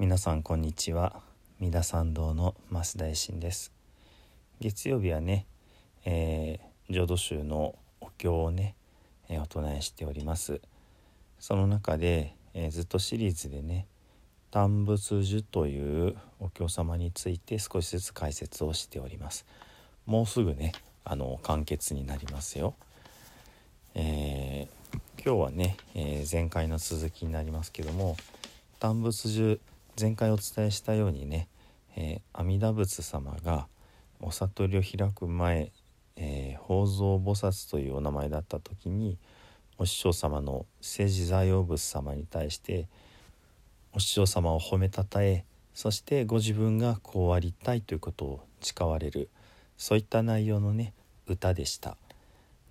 皆さんこんにちは。三田参道の増大臣です。月曜日はね、えー、浄土宗のお経をね、えー、お唱えしております。その中で、えー、ずっとシリーズでね単仏樹というお経様について少しずつ解説をしております。もうすぐねあの完結になりますよ、えー、今日はね、え前回の続きになりますけども単仏樹前回お伝えしたようにね、えー、阿弥陀仏様がお悟りを開く前、えー、法蔵菩薩というお名前だった時にお師匠様の政治座用仏様に対してお師匠様を褒めたたえそしてご自分がこうありたいということを誓われるそういった内容のね歌でした。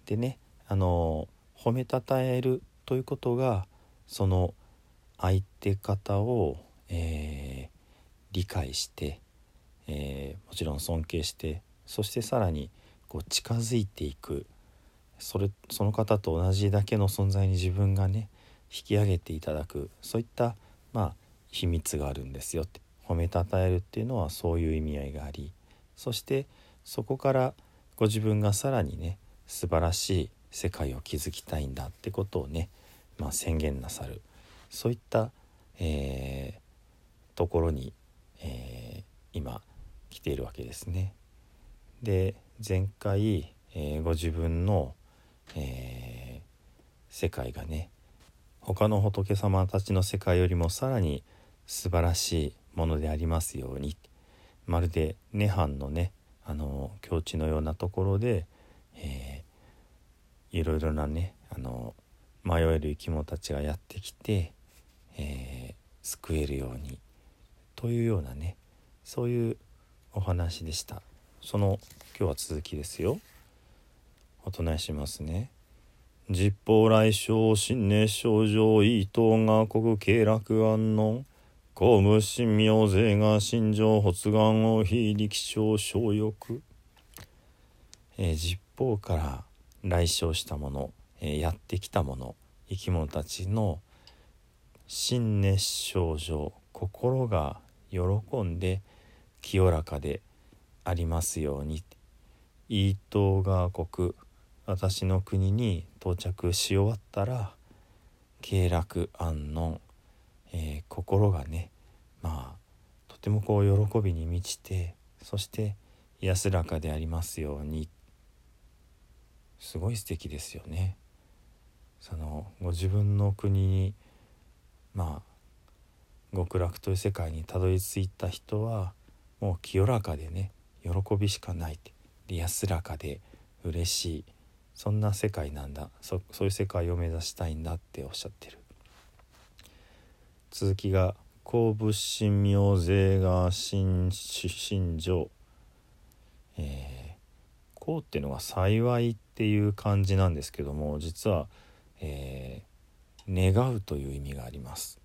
でねあの褒めたたえるということがその相手方をえー、理解して、えー、もちろん尊敬してそしてさらにこう近づいていく。それその方と同じだけの存在に自分がね引き上げていただく。そういったまあ秘密があるんですよって。褒めたたえるっていうのはそういう意味合いがあり。そしてそこからご自分がさらにね素晴らしい世界を築きたいんだってことをね、まあ、宣言なさる。そういった、えー、ところに、えー、今来ているわけですね。で前回、えー、ご自分の、えー、世界がね他の仏様たちの世界よりもさらに素晴らしいものでありますようにまるで涅槃のねあの境地のようなところで、えー、いろいろなねあの迷える生き物たちがやってきて、えー、救えるようにというようなねそういうお話でした。その今日は続きですよ。お唱えしますね。実法来生新熱症状伊藤が国経楽安穏。公務神明税が心情発願を非力症小欲、えー、実法から来生したもの、えー、やってきたもの生き物たちの心熱症状心が喜んで清らかでありますように伊東川国私の国に到着し終わったら経楽安穏、えー、心がねまあとてもこう喜びに満ちてそして安らかでありますようにすごい素敵ですよね。そのご自分の国にまあ極楽という世界にたどり着いた人はもう清らかでね喜びしかないって安らかで嬉しい。そんな世界なんだ。そそういう世界を目指したいんだっておっしゃってる。続きが「公物神明税が新心情」えー、こうっていうのが幸いっていう感じなんですけども実は、えー、願うという意味があります。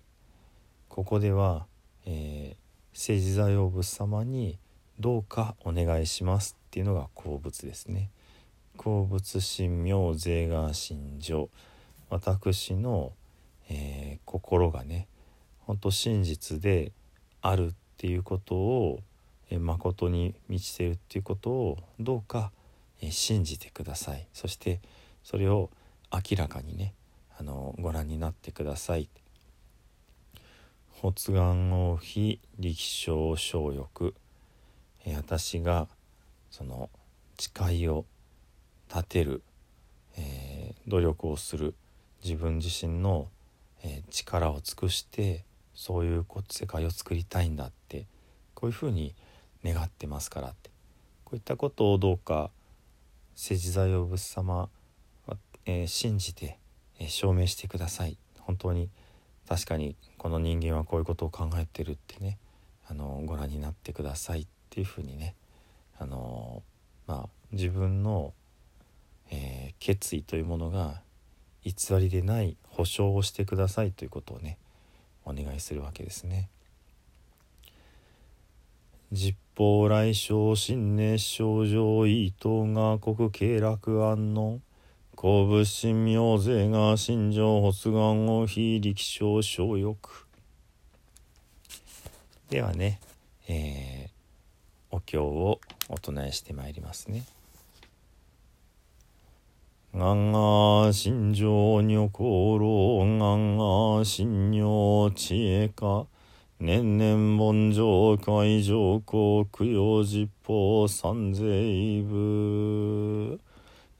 ここでは、えー、政治座用仏様にどうかお願いしますっていうのが公物ですね。公物神明税が心情私の、えー、心がね本当真実であるっていうことを、えー、誠に満ちてるっていうことをどうか、えー、信じてください。そしてそれを明らかにねあのご覧になってください。発願王非力小小欲、私がその誓いを立てる、えー、努力をする自分自身の、えー、力を尽くしてそういう世界を作りたいんだってこういうふうに願ってますからって。こういったことをどうか世辞座用仏様は、えー、信じて、え証明してください。本当に確かにこの人間はこういうことを考えてるってねあのご覧になってくださいっていうふうにねあのまあ自分の、えー、決意というものが偽りでない保証をしてくださいということをねお願いするわけですね。実法来生新熱症状伊藤が国経楽安穏好物心明勢が心情発願を非力症小欲ではね、えー、お経をお唱えしてまいりますね。がんが心情女功労がんが心情知恵か年々盆上海上公供養実法三税部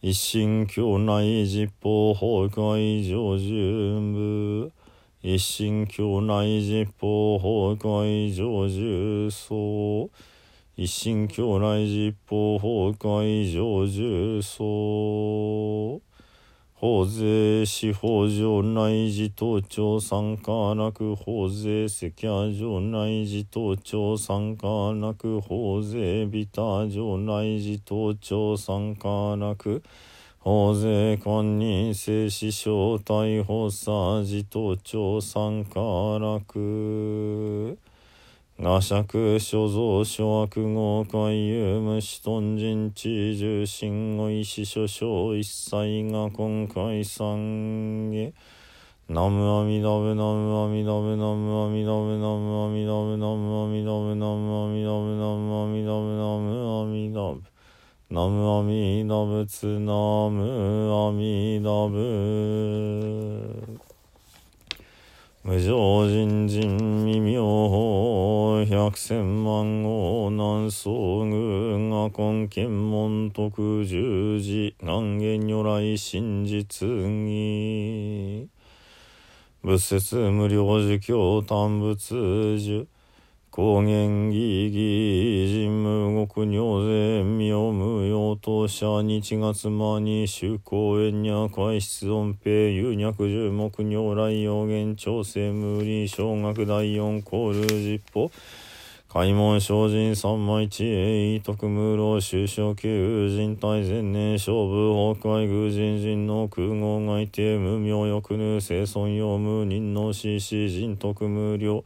一心教内実法崩壊上十。部一心教内実法崩壊上そ層一心教内実法崩壊上そ層法税司法上内事等庁参加なく法税赤夜上内事等庁参加なく法税ビター上内事等庁参加なく法税官人性死傷逮捕さ事等庁参加なく我釈所蔵諸悪号海遊無視頓人知重心を意志所掌一切が今回三下ナムアミダブナムアミダブナムアミダブナムアミダブナムアミダブナムアミダブナムアミダブナムアミダブナムアミダブツナムアミダブ無常人人未明法百千万号南宋宮が根金門徳十字南元如来真実義。仏説無量寿教単仏寿高原義義人無国尿税妙無用当社日月間に修行縁に開出音平有脈十目尿来用言調整無理小学第四交流実法開門精進三枚地栄徳無老終生級人体前年勝負崩壊偶人人の空合外定無名欲ぬ生存用無人の死死人徳無量。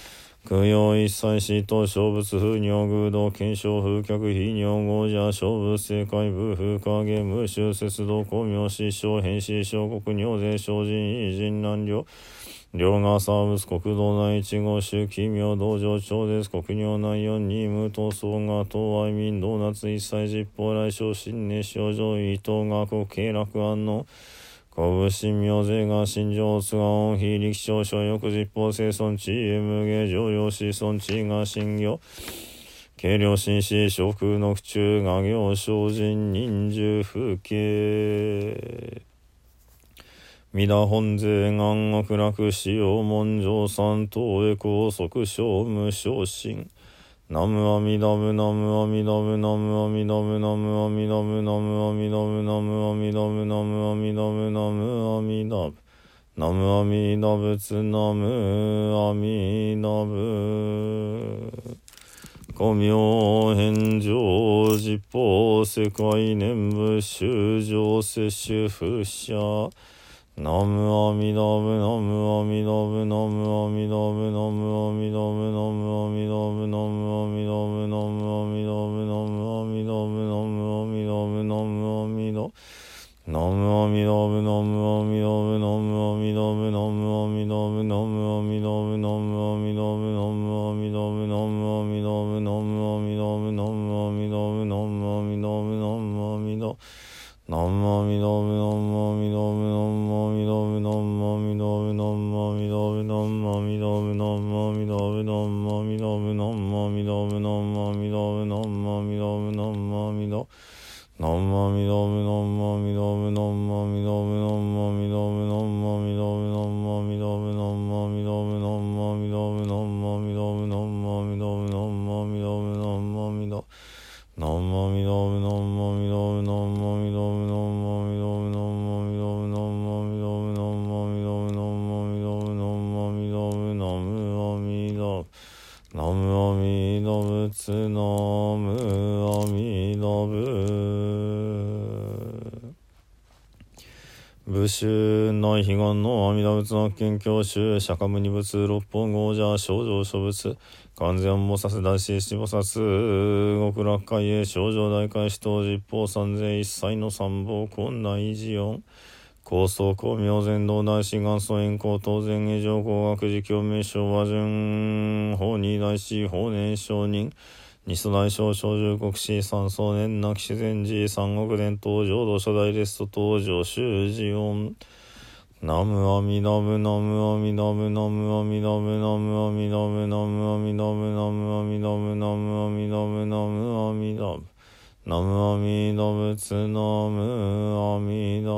供養一切死と勝仏風尿偶道検証風脚非尿合者小仏正解部風影無臭節道公明死傷変死小国尿税精人異人難量両側サーブス国道内一号周奇妙道場長です国尿内四二無闘争が東愛民ドーナツ一切実法来小新年症状伊藤学国慶楽安の小伏明勢が心情津川願非力少所欲実法生存地無下常用子孫地が信業。軽量紳士食空の府中画業精進人獣風景。皆本税願悪楽使用文上三等へ高速小無昇進。ナムアミダムナムアミダムナムアミダムナムアミダムナムアミダムナムアミダムナムアミダムナムアミダムナムアミダ仏ナムアミダブ五明返上実法世界念仏修上摂取不捨のむおみのむのむおみのむのむおみのむのむおみのむのむおみのむのむおみのむのむおみのむのむおみのむのむおみのむのむおみののむおみのむのむおみのむのむおみのむのむおみのむのむおみのむのむおみのむのむおみのむのむおみのむのむおみのむのむおみのむのむおみのむのむおみのむ武州内悲願の阿弥陀仏の研究宗釈迦無二仏六本豪者少女諸仏。完全菩薩大師七菩薩極楽海へ少女大海使徒十方三世一切の三宝困難維持四高層光明全道大師元祖円光当然下上工学寺教名称和順法二大師法年上人。二祖大将小十国史三宗年なき自然寺三国伝統浄土初代レスト登場修士音。ナムアミダブナムアミダブナムアミダブナムアミダブナムアミダブナムアミダブナムアミダブナムアミダブナムアミダブツナムアミダ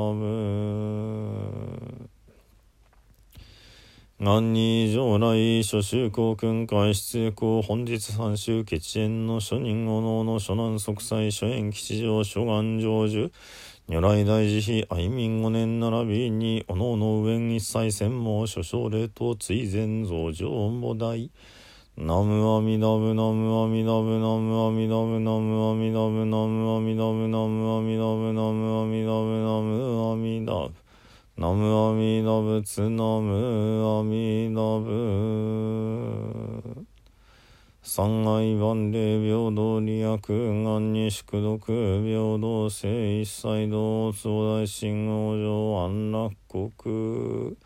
ブ何に上来諸宗公訓会出公本日三州決縁の諸人おのの諸南息災諸縁吉祥諸願成就。如来大慈悲愛民五年並びにおのおの上一切専門諸奨礼と追善増上母大ナムアミダブナムアミダブナムアミダブナムアミダブナムアミダブナムアミダブナムアミダブナムアミダブナムアミダ仏ナムアミダブ三愛万礼平等利益願に宿毒平等性一切道総大神王上安楽国。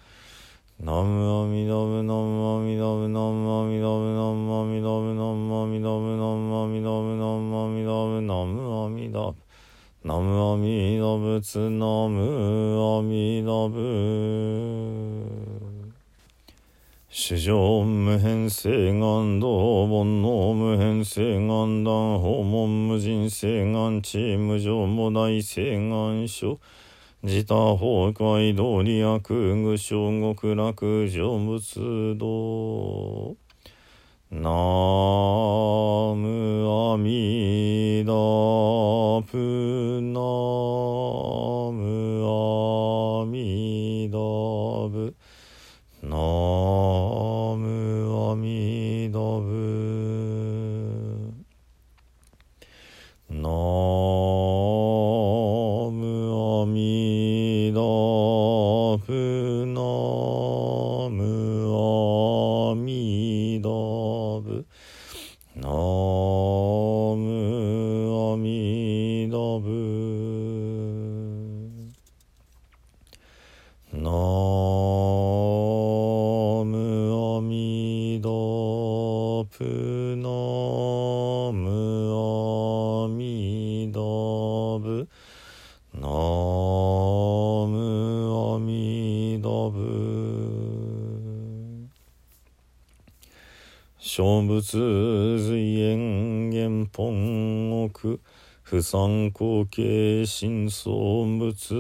ナムアミダブナムアミダブナムアミダブナムアミダブナムアミダブナムアミダブナムアミダブナムアミダブナムアミダ仏ナムアミダブ主上無変性願道煩悩無変性願断訪問無人性願地無常無大性願書。自他崩壊道理悪具小極楽成仏道。ナムアミダプナムアミダブナム小仏随縁元本奥不参考形真相仏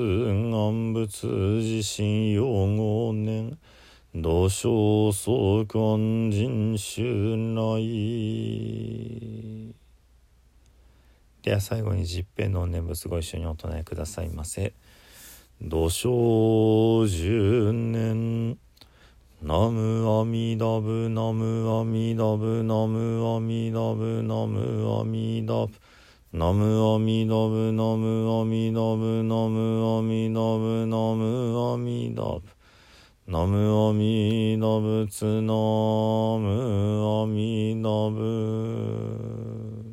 願仏自身用語年土生相関人襲来では最後に十平の念仏ご一緒にお唱えくださいませ。土生十年。ナムアミダブナムアミダブナムアミダブナムアミダブナムアミダブナムアミダブナムアミダブナムアミダブナムアミダブツナムアミダブ